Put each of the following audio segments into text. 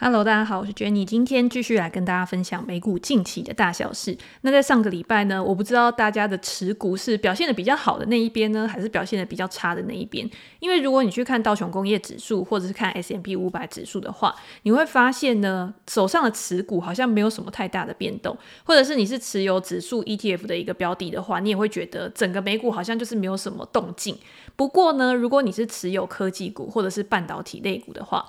Hello，大家好，我是 Jenny，今天继续来跟大家分享美股近期的大小事。那在上个礼拜呢，我不知道大家的持股是表现的比较好的那一边呢，还是表现的比较差的那一边？因为如果你去看道琼工业指数，或者是看 S M P 五百指数的话，你会发现呢，手上的持股好像没有什么太大的变动，或者是你是持有指数 ETF 的一个标的的话，你也会觉得整个美股好像就是没有什么动静。不过呢，如果你是持有科技股或者是半导体类股的话，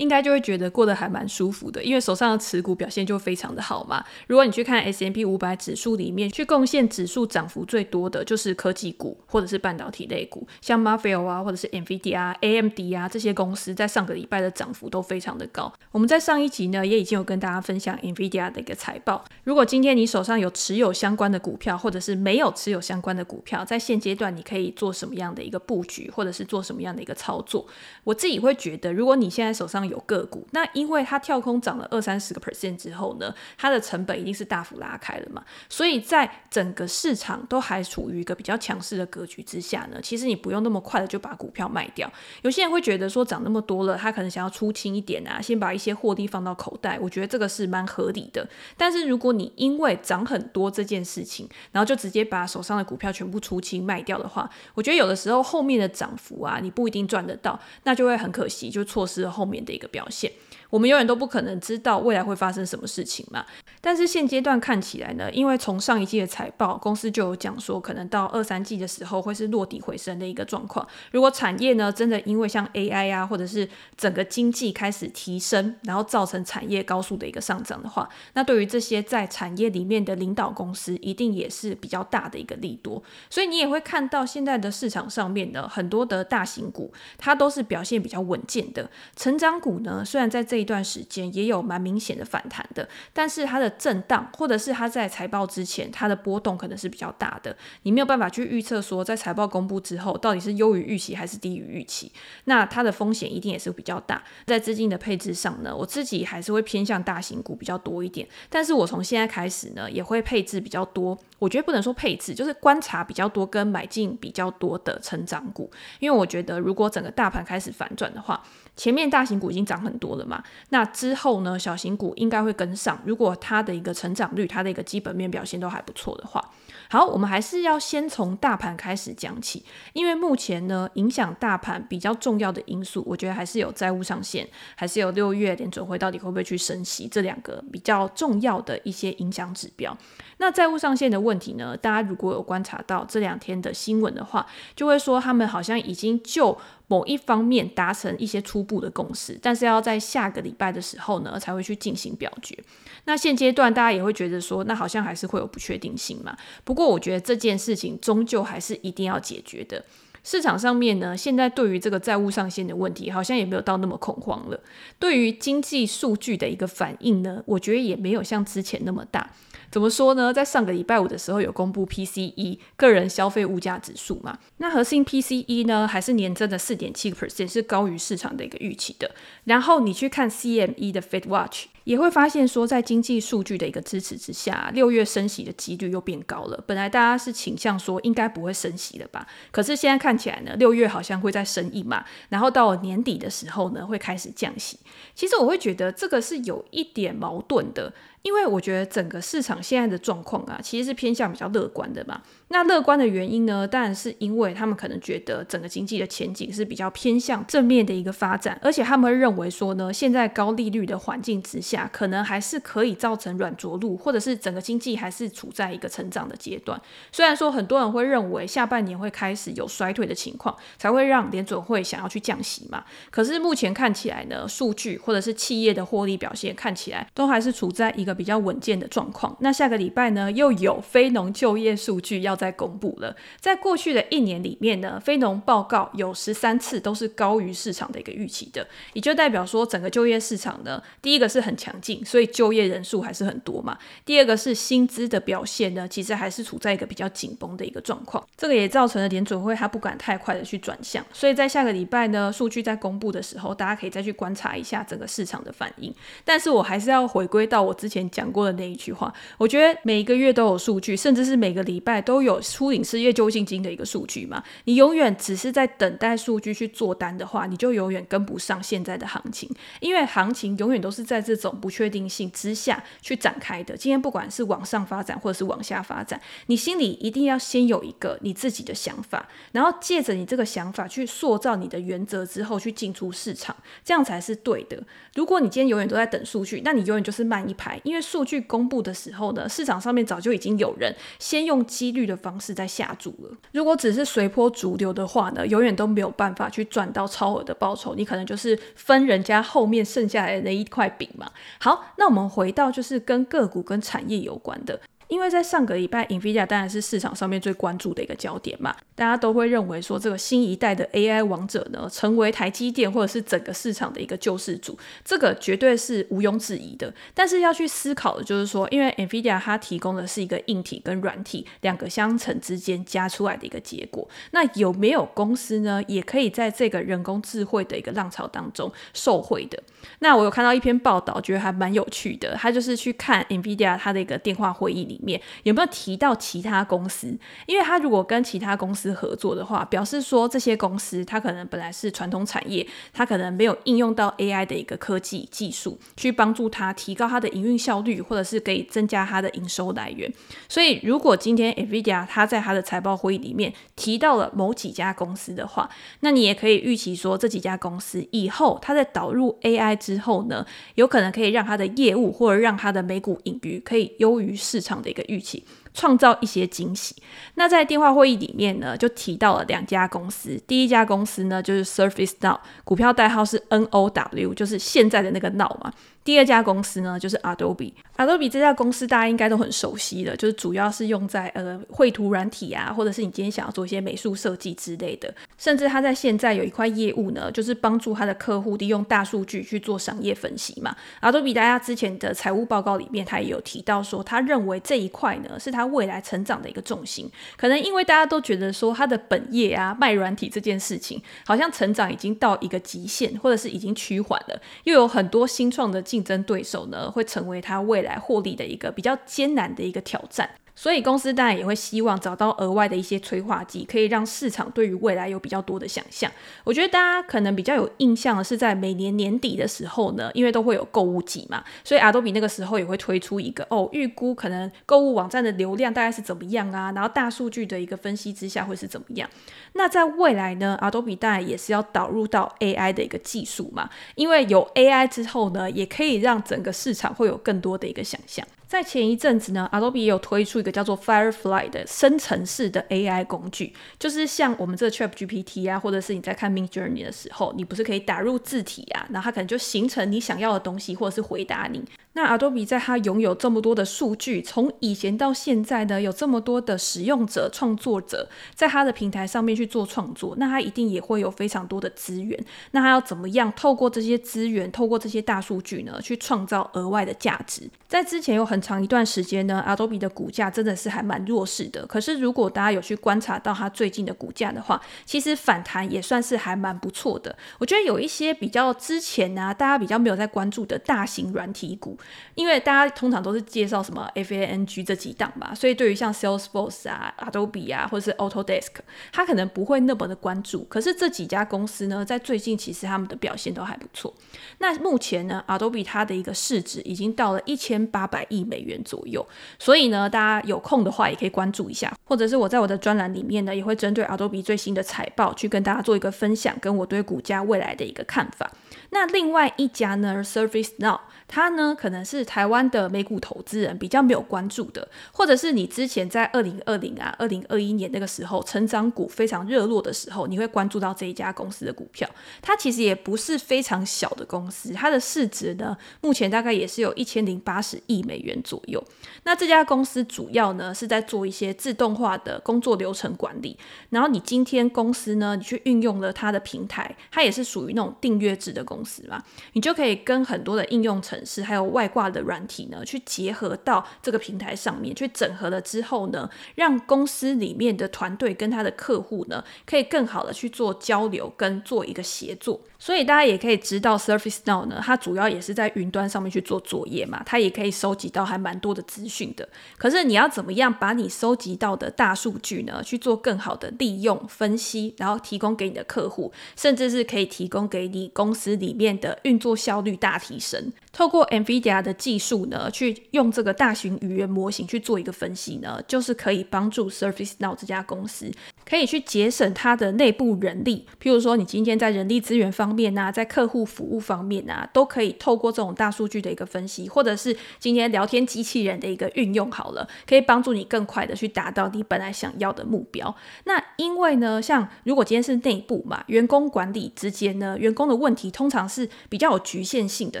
应该就会觉得过得还蛮舒服的，因为手上的持股表现就非常的好嘛。如果你去看 S M P 五百指数里面，去贡献指数涨幅最多的就是科技股或者是半导体类股，像 m a r v e l 啊，或者是 NVIDIA 啊、AMD 啊这些公司在上个礼拜的涨幅都非常的高。我们在上一集呢也已经有跟大家分享 NVIDIA 的一个财报。如果今天你手上有持有相关的股票，或者是没有持有相关的股票，在现阶段你可以做什么样的一个布局，或者是做什么样的一个操作？我自己会觉得，如果你现在手上有个股，那因为它跳空涨了二三十个 percent 之后呢，它的成本一定是大幅拉开了嘛，所以在整个市场都还处于一个比较强势的格局之下呢，其实你不用那么快的就把股票卖掉。有些人会觉得说涨那么多了，他可能想要出清一点啊，先把一些获利放到口袋，我觉得这个是蛮合理的。但是如果你因为涨很多这件事情，然后就直接把手上的股票全部出清卖掉的话，我觉得有的时候后面的涨幅啊，你不一定赚得到，那就会很可惜，就错失了后面的一一个表现。我们永远都不可能知道未来会发生什么事情嘛。但是现阶段看起来呢，因为从上一季的财报，公司就有讲说，可能到二三季的时候会是落底回升的一个状况。如果产业呢真的因为像 AI 啊，或者是整个经济开始提升，然后造成产业高速的一个上涨的话，那对于这些在产业里面的领导公司，一定也是比较大的一个利多。所以你也会看到现在的市场上面的很多的大型股，它都是表现比较稳健的。成长股呢，虽然在这一段时间也有蛮明显的反弹的，但是它的震荡，或者是它在财报之前它的波动可能是比较大的，你没有办法去预测说在财报公布之后到底是优于预期还是低于预期，那它的风险一定也是比较大。在资金的配置上呢，我自己还是会偏向大型股比较多一点，但是我从现在开始呢，也会配置比较多。我觉得不能说配置，就是观察比较多跟买进比较多的成长股，因为我觉得如果整个大盘开始反转的话，前面大型股已经涨很多了嘛，那之后呢，小型股应该会跟上。如果它的一个成长率、它的一个基本面表现都还不错的话，好，我们还是要先从大盘开始讲起，因为目前呢，影响大盘比较重要的因素，我觉得还是有债务上限，还是有六月联准会到底会不会去升息这两个比较重要的一些影响指标。那债务上限的问题呢，大家如果有观察到这两天的新闻的话，就会说他们好像已经就某一方面达成一些初步的共识，但是要在下个礼拜的时候呢，才会去进行表决。那现阶段大家也会觉得说，那好像还是会有不确定性嘛。不过我觉得这件事情终究还是一定要解决的。市场上面呢，现在对于这个债务上限的问题，好像也没有到那么恐慌了。对于经济数据的一个反应呢，我觉得也没有像之前那么大。怎么说呢？在上个礼拜五的时候有公布 PCE 个人消费物价指数嘛？那核心 PCE 呢，还是年增的四点七个 percent，是高于市场的一个预期的。然后你去看 CME 的 Fed Watch。也会发现说，在经济数据的一个支持之下，六月升息的几率又变高了。本来大家是倾向说应该不会升息的吧，可是现在看起来呢，六月好像会再升一码，然后到了年底的时候呢，会开始降息。其实我会觉得这个是有一点矛盾的，因为我觉得整个市场现在的状况啊，其实是偏向比较乐观的嘛。那乐观的原因呢，当然是因为他们可能觉得整个经济的前景是比较偏向正面的一个发展，而且他们会认为说呢，现在高利率的环境之下，可能还是可以造成软着陆，或者是整个经济还是处在一个成长的阶段。虽然说很多人会认为下半年会开始有衰退的情况，才会让联准会想要去降息嘛，可是目前看起来呢，数据或者是企业的获利表现看起来都还是处在一个比较稳健的状况。那下个礼拜呢，又有非农就业数据要再公布了，在过去的一年里面呢，非农报告有十三次都是高于市场的一个预期的，也就代表说整个就业市场呢，第一个是很强劲，所以就业人数还是很多嘛。第二个是薪资的表现呢，其实还是处在一个比较紧绷的一个状况，这个也造成了联准会它不敢太快的去转向。所以在下个礼拜呢，数据在公布的时候，大家可以再去观察一下整个市场的反应。但是我还是要回归到我之前讲过的那一句话，我觉得每一个月都有数据，甚至是每个礼拜都有初领失业救济金的一个数据嘛。你永远只是在等待数据去做单的话，你就永远跟不上现在的行情，因为行情永远都是在这种不确定性之下去展开的。今天不管是往上发展或者是往下发展，你心里一定要先有一个你自己的想法，然后借着你这个想法去塑造你的原则之后去进出市场，这样才是对的。如果你今天永远都在等数据，那你永远就是慢一拍，因为数据公布的时候呢，市场上面早就已经有人先用几率的方式在下注了。如果只是随波逐流的话呢，永远都没有办法去赚到超额的报酬，你可能就是分人家后面剩下来的那一块饼嘛。好，那我们回到就是跟个股跟产业有关的。因为在上个礼拜，NVIDIA 当然是市场上面最关注的一个焦点嘛，大家都会认为说这个新一代的 AI 王者呢，成为台积电或者是整个市场的一个救世主，这个绝对是毋庸置疑的。但是要去思考的就是说，因为 NVIDIA 它提供的是一个硬体跟软体两个相乘之间加出来的一个结果，那有没有公司呢，也可以在这个人工智慧的一个浪潮当中受惠的？那我有看到一篇报道，觉得还蛮有趣的，他就是去看 NVIDIA 它的一个电话会议里。面有没有提到其他公司？因为他如果跟其他公司合作的话，表示说这些公司它可能本来是传统产业，它可能没有应用到 AI 的一个科技技术，去帮助它提高它的营运效率，或者是可以增加它的营收来源。所以，如果今天 NVIDIA 它在它的财报会议里面提到了某几家公司的话，那你也可以预期说这几家公司以后它在导入 AI 之后呢，有可能可以让它的业务或者让它的每股盈余可以优于市场的。一个预期，创造一些惊喜。那在电话会议里面呢，就提到了两家公司。第一家公司呢，就是 Surface Now，股票代号是 N O W，就是现在的那个 Now 嘛。第二家公司呢，就是 Adobe。Adobe 这家公司大家应该都很熟悉的，就是主要是用在呃绘图软体啊，或者是你今天想要做一些美术设计之类的。甚至他在现在有一块业务呢，就是帮助他的客户利用大数据去做商业分析嘛。Adobe 大家之前的财务报告里面，他也有提到说，他认为这一块呢是他未来成长的一个重心。可能因为大家都觉得说他的本业啊卖软体这件事情，好像成长已经到一个极限，或者是已经趋缓了，又有很多新创的竞争对手呢，会成为他未来获利的一个比较艰难的一个挑战。所以公司当然也会希望找到额外的一些催化剂，可以让市场对于未来有比较多的想象。我觉得大家可能比较有印象的是在每年年底的时候呢，因为都会有购物季嘛，所以 Adobe 那个时候也会推出一个哦，预估可能购物网站的流量大概是怎么样啊，然后大数据的一个分析之下会是怎么样。那在未来呢，Adobe 当然也是要导入到 AI 的一个技术嘛，因为有 AI 之后呢，也可以让整个市场会有更多的一个想象。在前一阵子呢，Adobe 也有推出一个叫做 Firefly 的生成式的 AI 工具，就是像我们这个 ChatGPT 啊，或者是你在看 Midjourney 的时候，你不是可以打入字体啊，然后它可能就形成你想要的东西，或者是回答你。那 Adobe 在它拥有这么多的数据，从以前到现在呢，有这么多的使用者、创作者在它的平台上面去做创作，那它一定也会有非常多的资源。那它要怎么样透过这些资源，透过这些大数据呢，去创造额外的价值？在之前有很长一段时间呢，Adobe 的股价真的是还蛮弱势的。可是如果大家有去观察到它最近的股价的话，其实反弹也算是还蛮不错的。我觉得有一些比较之前呢、啊，大家比较没有在关注的大型软体股，因为大家通常都是介绍什么 FANG 这几档嘛，所以对于像 Salesforce 啊、Adobe 啊，或者是 Autodesk，它可能不会那么的关注。可是这几家公司呢，在最近其实他们的表现都还不错。那目前呢，Adobe 它的一个市值已经到了一千八百亿美元左右，所以呢，大家有空的话也可以关注一下，或者是我在我的专栏里面呢，也会针对 Adobe 最新的财报去跟大家做一个分享，跟我对股价未来的一个看法。那另外一家呢，ServiceNow，它呢可能是台湾的美股投资人比较没有关注的，或者是你之前在二零二零啊、二零二一年那个时候成长股非常热络的时候，你会关注到这一家公司的股票。它其实也不是非常小的公司，它的市值呢目前大概也是有一千零八十亿美元左右。那这家公司主要呢是在做一些自动化的工作流程管理，然后你今天公司呢你去运用了它的平台，它也是属于那种订阅制的公司。嘛，你就可以跟很多的应用程式，还有外外挂的软体呢，去结合到这个平台上面，去整合了之后呢，让公司里面的团队跟他的客户呢，可以更好的去做交流跟做一个协作。所以大家也可以知道，Surface Now 呢，它主要也是在云端上面去做作业嘛，它也可以收集到还蛮多的资讯的。可是你要怎么样把你收集到的大数据呢，去做更好的利用、分析，然后提供给你的客户，甚至是可以提供给你公司里面的运作效率大提升。透过 NVIDIA 的技术呢，去用这个大型语言模型去做一个分析呢，就是可以帮助 Surface Now 这家公司可以去节省它的内部人力。譬如说，你今天在人力资源方面啊，在客户服务方面啊，都可以透过这种大数据的一个分析，或者是今天聊天机器人的一个运用好了，可以帮助你更快的去达到你本来想要的目标。那因为呢，像如果今天是内部嘛，员工管理之间呢，员工的问题通常是比较有局限性的，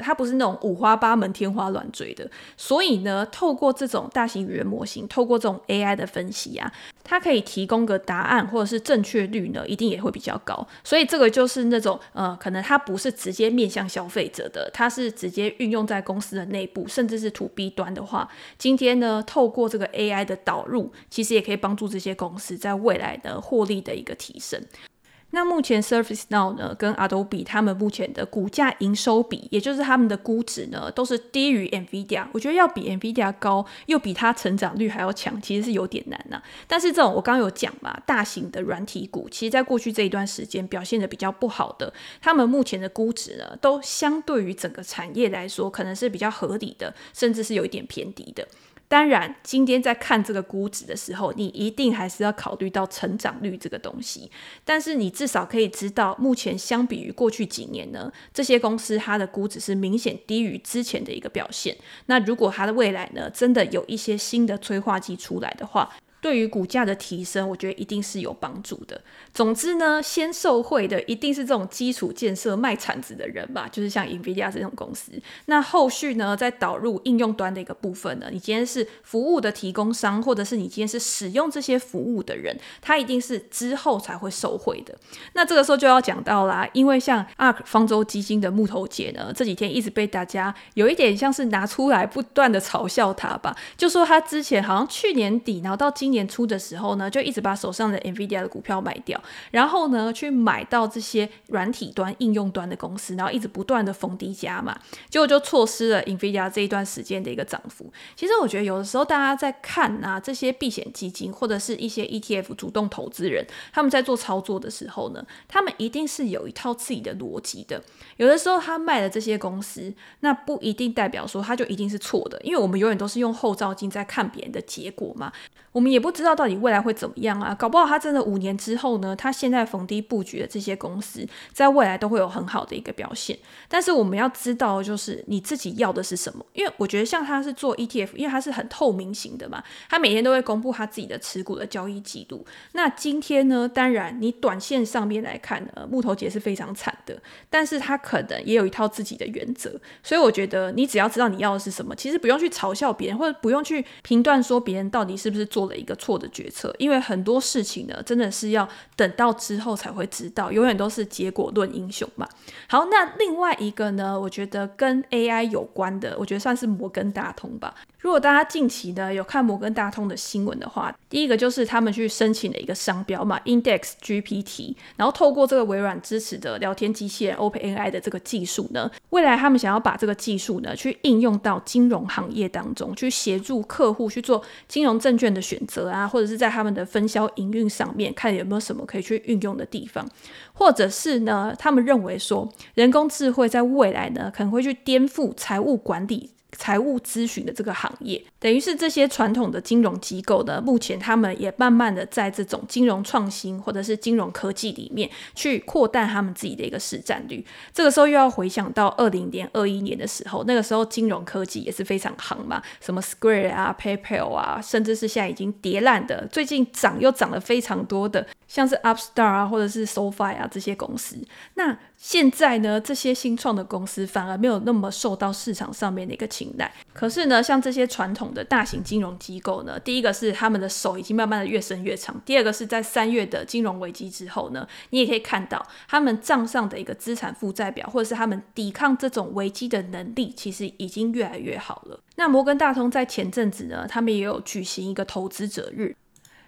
它不是那种五花八门、天花乱坠的。所以呢，透过这种大型语言模型，透过这种 AI 的分析啊，它可以提供个答案，或者是正确率呢，一定也会比较高。所以这个就是那种呃，可能它。不是直接面向消费者的，它是直接运用在公司的内部，甚至是 To B 端的话，今天呢，透过这个 AI 的导入，其实也可以帮助这些公司在未来的获利的一个提升。那目前 Surface Now 呢，跟 Adobe 他们目前的股价营收比，也就是他们的估值呢，都是低于 NVIDIA。我觉得要比 NVIDIA 高，又比它成长率还要强，其实是有点难呐、但是这种我刚刚有讲嘛，大型的软体股，其实在过去这一段时间表现得比较不好的，他们目前的估值呢，都相对于整个产业来说，可能是比较合理的，甚至是有一点偏低的。当然，今天在看这个估值的时候，你一定还是要考虑到成长率这个东西。但是你至少可以知道，目前相比于过去几年呢，这些公司它的估值是明显低于之前的一个表现。那如果它的未来呢，真的有一些新的催化剂出来的话，对于股价的提升，我觉得一定是有帮助的。总之呢，先受惠的一定是这种基础建设卖铲子的人吧，就是像 NVIDIA 这种公司。那后续呢，再导入应用端的一个部分呢，你今天是服务的提供商，或者是你今天是使用这些服务的人，他一定是之后才会受惠的。那这个时候就要讲到啦，因为像 ARK 方舟基金的木头姐呢，这几天一直被大家有一点像是拿出来不断的嘲笑他吧，就说他之前好像去年底，然后到今年初的时候呢，就一直把手上的 NVIDIA 的股票卖掉，然后呢，去买到这些软体端、应用端的公司，然后一直不断的逢低加嘛，结果就错失了 NVIDIA 这一段时间的一个涨幅。其实我觉得有的时候大家在看啊，这些避险基金或者是一些 ETF 主动投资人，他们在做操作的时候呢，他们一定是有一套自己的逻辑的。有的时候他卖了这些公司，那不一定代表说他就一定是错的，因为我们永远都是用后照镜在看别人的结果嘛，我们也不。不知道到底未来会怎么样啊？搞不好他真的五年之后呢，他现在逢低布局的这些公司，在未来都会有很好的一个表现。但是我们要知道，就是你自己要的是什么？因为我觉得像他是做 ETF，因为他是很透明型的嘛，他每天都会公布他自己的持股的交易记录。那今天呢，当然你短线上面来看呢，木头姐是非常惨的，但是他可能也有一套自己的原则。所以我觉得你只要知道你要的是什么，其实不用去嘲笑别人，或者不用去评断说别人到底是不是做了一个。错的决策，因为很多事情呢，真的是要等到之后才会知道，永远都是结果论英雄嘛。好，那另外一个呢，我觉得跟 AI 有关的，我觉得算是摩根大通吧。如果大家近期呢有看摩根大通的新闻的话，第一个就是他们去申请了一个商标嘛，Index GPT，然后透过这个微软支持的聊天机器人 OpenAI 的这个技术呢，未来他们想要把这个技术呢去应用到金融行业当中，去协助客户去做金融证券的选择啊，或者是在他们的分销营运上面看有没有什么可以去运用的地方，或者是呢，他们认为说人工智慧在未来呢可能会去颠覆财务管理。财务咨询的这个行业，等于是这些传统的金融机构呢，目前他们也慢慢的在这种金融创新或者是金融科技里面去扩大他们自己的一个市占率。这个时候又要回想到二零年、二一年的时候，那个时候金融科技也是非常夯嘛，什么 Square 啊、PayPal 啊，甚至是现在已经跌烂的，最近涨又涨了非常多的，像是 Upstart 啊，或者是 SoFi 啊这些公司，那。现在呢，这些新创的公司反而没有那么受到市场上面的一个青睐。可是呢，像这些传统的大型金融机构呢，第一个是他们的手已经慢慢的越伸越长，第二个是在三月的金融危机之后呢，你也可以看到他们账上的一个资产负债表，或者是他们抵抗这种危机的能力，其实已经越来越好了。那摩根大通在前阵子呢，他们也有举行一个投资者日。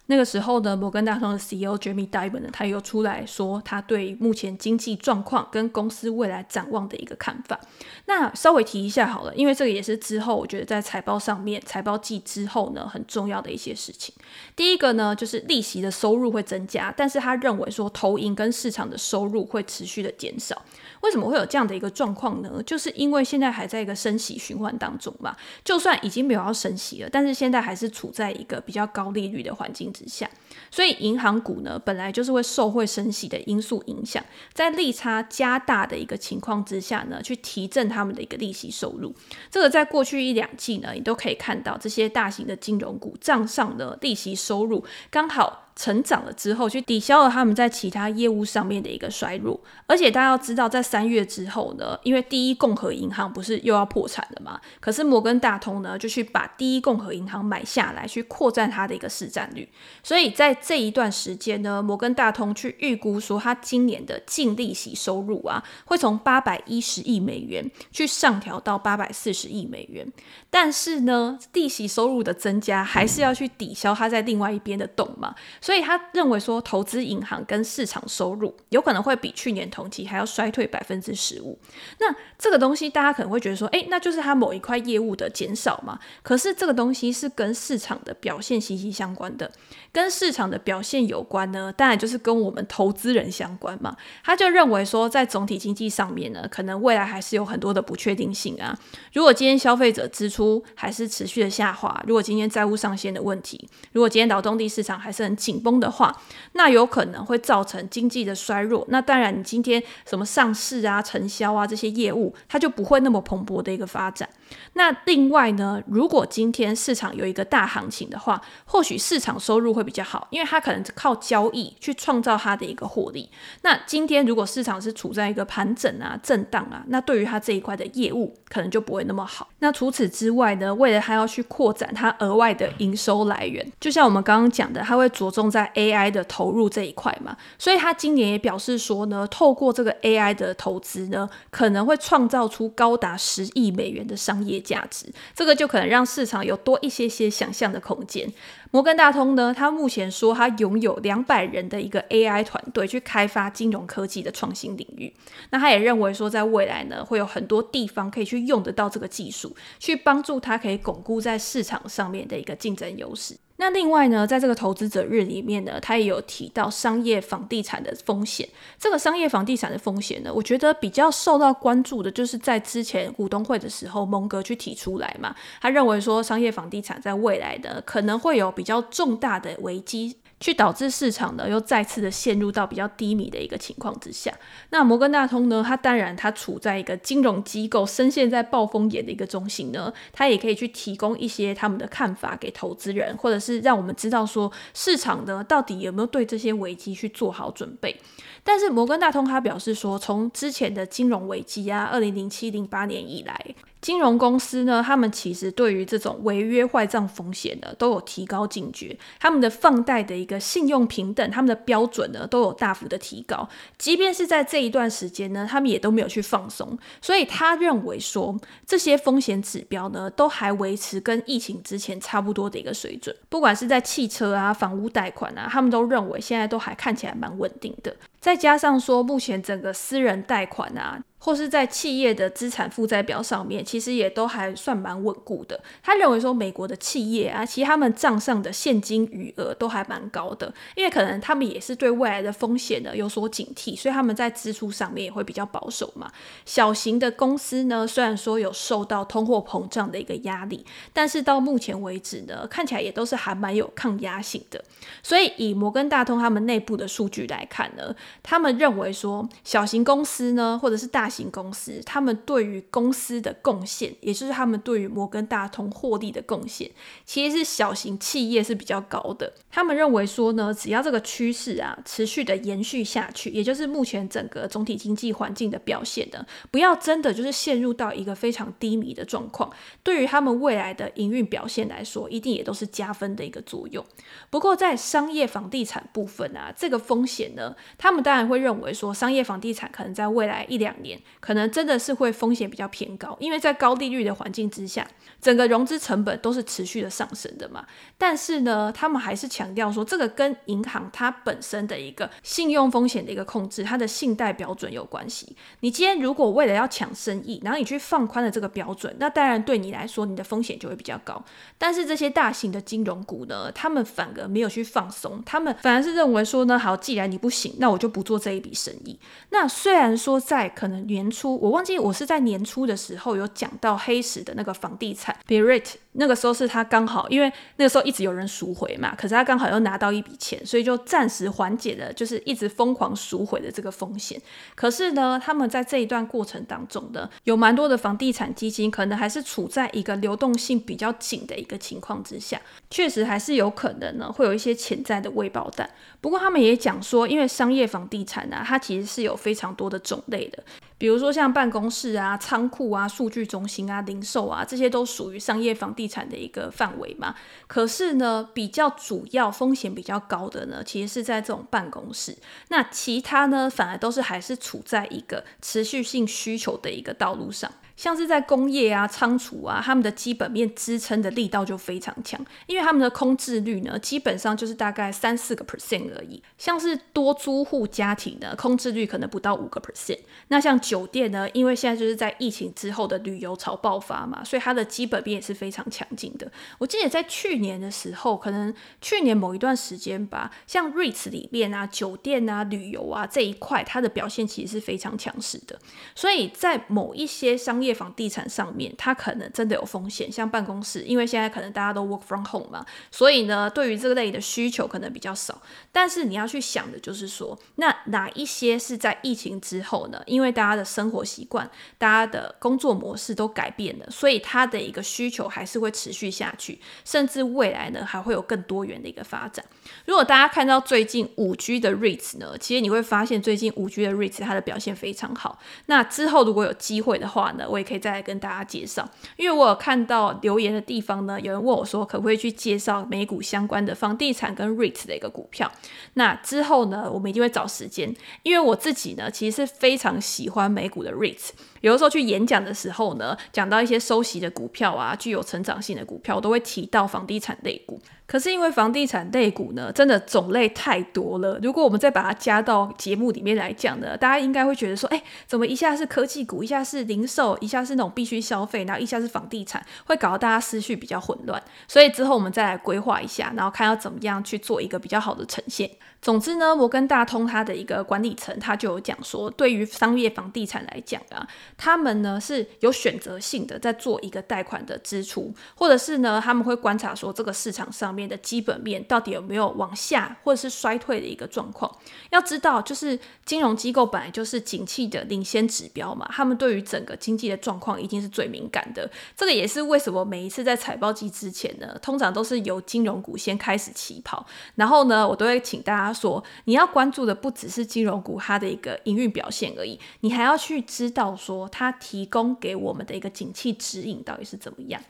那个时候呢，摩根大通的 CEO Jamie Dimon 呢，他又出来说他对目前经济状况跟公司未来展望的一个看法。那稍微提一下好了，因为这个也是之后我觉得在财报上面，财报季之后呢，很重要的一些事情。第一个呢，就是利息的收入会增加，但是他认为说投银跟市场的收入会持续的减少。为什么会有这样的一个状况呢？就是因为现在还在一个升息循环当中嘛，就算已经没有要升息了，但是现在还是处在一个比较高利率的环境之下，所以银行股呢，本来就是会受会升息的因素影响，在利差加大的一个情况之下呢，去提振他们的一个利息收入。这个在过去一两季呢，你都可以看到这些大型的金融股账上的利息收入刚好。成长了之后，去抵消了他们在其他业务上面的一个衰弱。而且大家要知道，在三月之后呢，因为第一共和银行不是又要破产了嘛？可是摩根大通呢，就去把第一共和银行买下来，去扩展它的一个市占率。所以在这一段时间呢，摩根大通去预估说，它今年的净利息收入啊，会从八百一十亿美元去上调到八百四十亿美元。但是呢，利息收入的增加还是要去抵消它在另外一边的洞嘛。所以他认为说，投资银行跟市场收入有可能会比去年同期还要衰退百分之十五。那这个东西大家可能会觉得说，诶，那就是它某一块业务的减少嘛。可是这个东西是跟市场的表现息息相关的，跟市场的表现有关呢，当然就是跟我们投资人相关嘛。他就认为说，在总体经济上面呢，可能未来还是有很多的不确定性啊。如果今天消费者支出还是持续的下滑，如果今天债务上限的问题，如果今天劳动力市场还是很紧。紧绷的话，那有可能会造成经济的衰弱。那当然，你今天什么上市啊、承销啊这些业务，它就不会那么蓬勃的一个发展。那另外呢，如果今天市场有一个大行情的话，或许市场收入会比较好，因为它可能靠交易去创造它的一个获利。那今天如果市场是处在一个盘整啊、震荡啊，那对于它这一块的业务可能就不会那么好。那除此之外呢，为了它要去扩展它额外的营收来源，就像我们刚刚讲的，它会着重在 AI 的投入这一块嘛，所以它今年也表示说呢，透过这个 AI 的投资呢，可能会创造出高达十亿美元的商业价值，这个就可能让市场有多一些些想象的空间。摩根大通呢，它目前说它拥有两百人的一个 AI 团队去开发金融科技的创新领域。那他也认为说，在未来呢，会有很多地方可以去用得到这个技术，去帮助它可以巩固在市场上面的一个竞争优势。那另外呢，在这个投资者日里面呢，他也有提到商业房地产的风险。这个商业房地产的风险呢，我觉得比较受到关注的，就是在之前股东会的时候，蒙格去提出来嘛，他认为说商业房地产在未来的可能会有比较重大的危机。去导致市场呢又再次的陷入到比较低迷的一个情况之下。那摩根大通呢，它当然它处在一个金融机构深陷在暴风眼的一个中心呢，它也可以去提供一些他们的看法给投资人，或者是让我们知道说市场呢到底有没有对这些危机去做好准备。但是摩根大通他表示说，从之前的金融危机啊，二零零七零八年以来。金融公司呢，他们其实对于这种违约坏账风险呢，都有提高警觉。他们的放贷的一个信用评等，他们的标准呢，都有大幅的提高。即便是在这一段时间呢，他们也都没有去放松。所以他认为说，这些风险指标呢，都还维持跟疫情之前差不多的一个水准。不管是在汽车啊、房屋贷款啊，他们都认为现在都还看起来蛮稳定的。再加上说，目前整个私人贷款啊。或是在企业的资产负债表上面，其实也都还算蛮稳固的。他认为说，美国的企业啊，其实他们账上的现金余额都还蛮高的，因为可能他们也是对未来的风险呢有所警惕，所以他们在支出上面也会比较保守嘛。小型的公司呢，虽然说有受到通货膨胀的一个压力，但是到目前为止呢，看起来也都是还蛮有抗压性的。所以以摩根大通他们内部的数据来看呢，他们认为说，小型公司呢，或者是大型公司，他们对于公司的贡献，也就是他们对于摩根大通获利的贡献，其实是小型企业是比较高的。他们认为说呢，只要这个趋势啊持续的延续下去，也就是目前整个总体经济环境的表现呢，不要真的就是陷入到一个非常低迷的状况，对于他们未来的营运表现来说，一定也都是加分的一个作用。不过在商业房地产部分啊，这个风险呢，他们当然会认为说，商业房地产可能在未来一两年，可能真的是会风险比较偏高，因为在高利率的环境之下，整个融资成本都是持续的上升的嘛。但是呢，他们还是强调说，这个跟银行它本身的一个信用风险的一个控制，它的信贷标准有关系。你今天如果为了要抢生意，然后你去放宽了这个标准，那当然对你来说，你的风险就会比较高。但是这些大型的金融股呢，他们反而没有去放松，他们反而是认为说呢，好，既然你不行，那我就不做这一笔生意。那虽然说在可能年初，我忘记我是在年初的时候有讲到黑石的那个房地产 Birit 那个时候是他刚好，因为那个时候一直有人赎回嘛，可是他刚好又拿到一笔钱，所以就暂时缓解了，就是一直疯狂赎回的这个风险。可是呢，他们在这一段过程当中呢，有蛮多的房地产基金可能还是处在一个流动性比较紧的一个情况之下，确实还是有可能呢，会有一些潜在的未爆弹。不过他们也讲说，因为商业房地产呢、它其实是有非常多的种类的。比如说像办公室啊、仓库啊、数据中心啊、零售啊，这些都属于商业房地产的一个范围嘛。可是呢，比较主要风险比较高的呢，其实是在这种办公室。那其他呢，反而都是还是处在一个持续性需求的一个道路上。像是在工业啊、仓储啊，他们的基本面支撑的力道就非常强，因为他们的空置率呢，基本上就是大概三四个 percent 而已。像是多租户家庭呢，空置率可能不到五个 percent。那像酒店呢，因为现在就是在疫情之后的旅游潮爆发嘛，所以它的基本面也是非常强劲的。我记得在去年的时候，可能去年某一段时间吧，像 REITs 里面啊、酒店啊、旅游啊这一块，它的表现其实是非常强势的。所以在某一些商业房地产上面，它可能真的有风险，像办公室，因为现在可能大家都 work from home 嘛，所以呢，对于这个类的需求可能比较少。但是你要去想的就是说，那哪一些是在疫情之后呢？因为大家的生活习惯、大家的工作模式都改变了，所以它的一个需求还是会持续下去，甚至未来呢还会有更多元的一个发展。如果大家看到最近五 G 的 REITs 呢，其实你会发现最近五 G 的 REITs 它的表现非常好。那之后如果有机会的话呢，我也可以再来跟大家介绍，因为我有看到留言的地方呢，有人问我说可不可以去介绍美股相关的房地产跟 REITs 的一个股票。那之后呢，我们一定会找时间，因为我自己呢其实是非常喜欢美股的 REITs。有的时候去演讲的时候呢，讲到一些收息的股票啊，具有成长性的股票，我都会提到房地产类股。可是因为房地产类股呢，真的种类太多了。如果我们再把它加到节目里面来讲呢，大家应该会觉得说，哎，怎么一下是科技股，一下是零售，一下是那种必须消费，然后一下是房地产，会搞得大家思绪比较混乱。所以之后我们再来规划一下，然后看要怎么样去做一个比较好的呈现。总之呢，摩根大通它的一个管理层，他就有讲说，对于商业房地产来讲啊，他们呢是有选择性的在做一个贷款的支出，或者是呢他们会观察说这个市场上面面的基本面到底有没有往下或者是衰退的一个状况。要知道，就是金融机构本来就是景气的领先指标嘛，他们对于整个经济的状况一定是最敏感的。这个也是为什么每一次在财报季之前呢，通常都是由金融股先开始起跑，然后呢，我都会请大家。说你要关注的不只是金融股它的一个营运表现而已，你还要去知道说它提供给我们的一个景气指引到底是怎么样。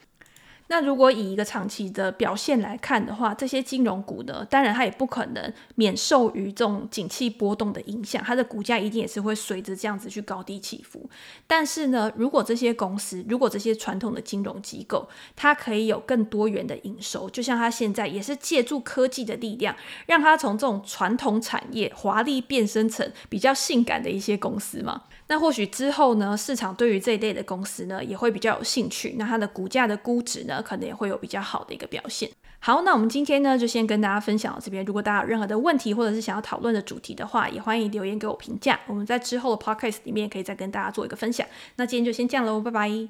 那如果以一个长期的表现来看的话，这些金融股呢，当然它也不可能免受于这种景气波动的影响，它的股价一定也是会随着这样子去高低起伏。但是呢，如果这些公司，如果这些传统的金融机构，它可以有更多元的营收，就像它现在也是借助科技的力量，让它从这种传统产业华丽变身成比较性感的一些公司嘛。那或许之后呢，市场对于这一类的公司呢，也会比较有兴趣。那它的股价的估值呢，可能也会有比较好的一个表现。好，那我们今天呢，就先跟大家分享到这边。如果大家有任何的问题，或者是想要讨论的主题的话，也欢迎留言给我评价。我们在之后的 podcast 里面可以再跟大家做一个分享。那今天就先这样喽，拜拜。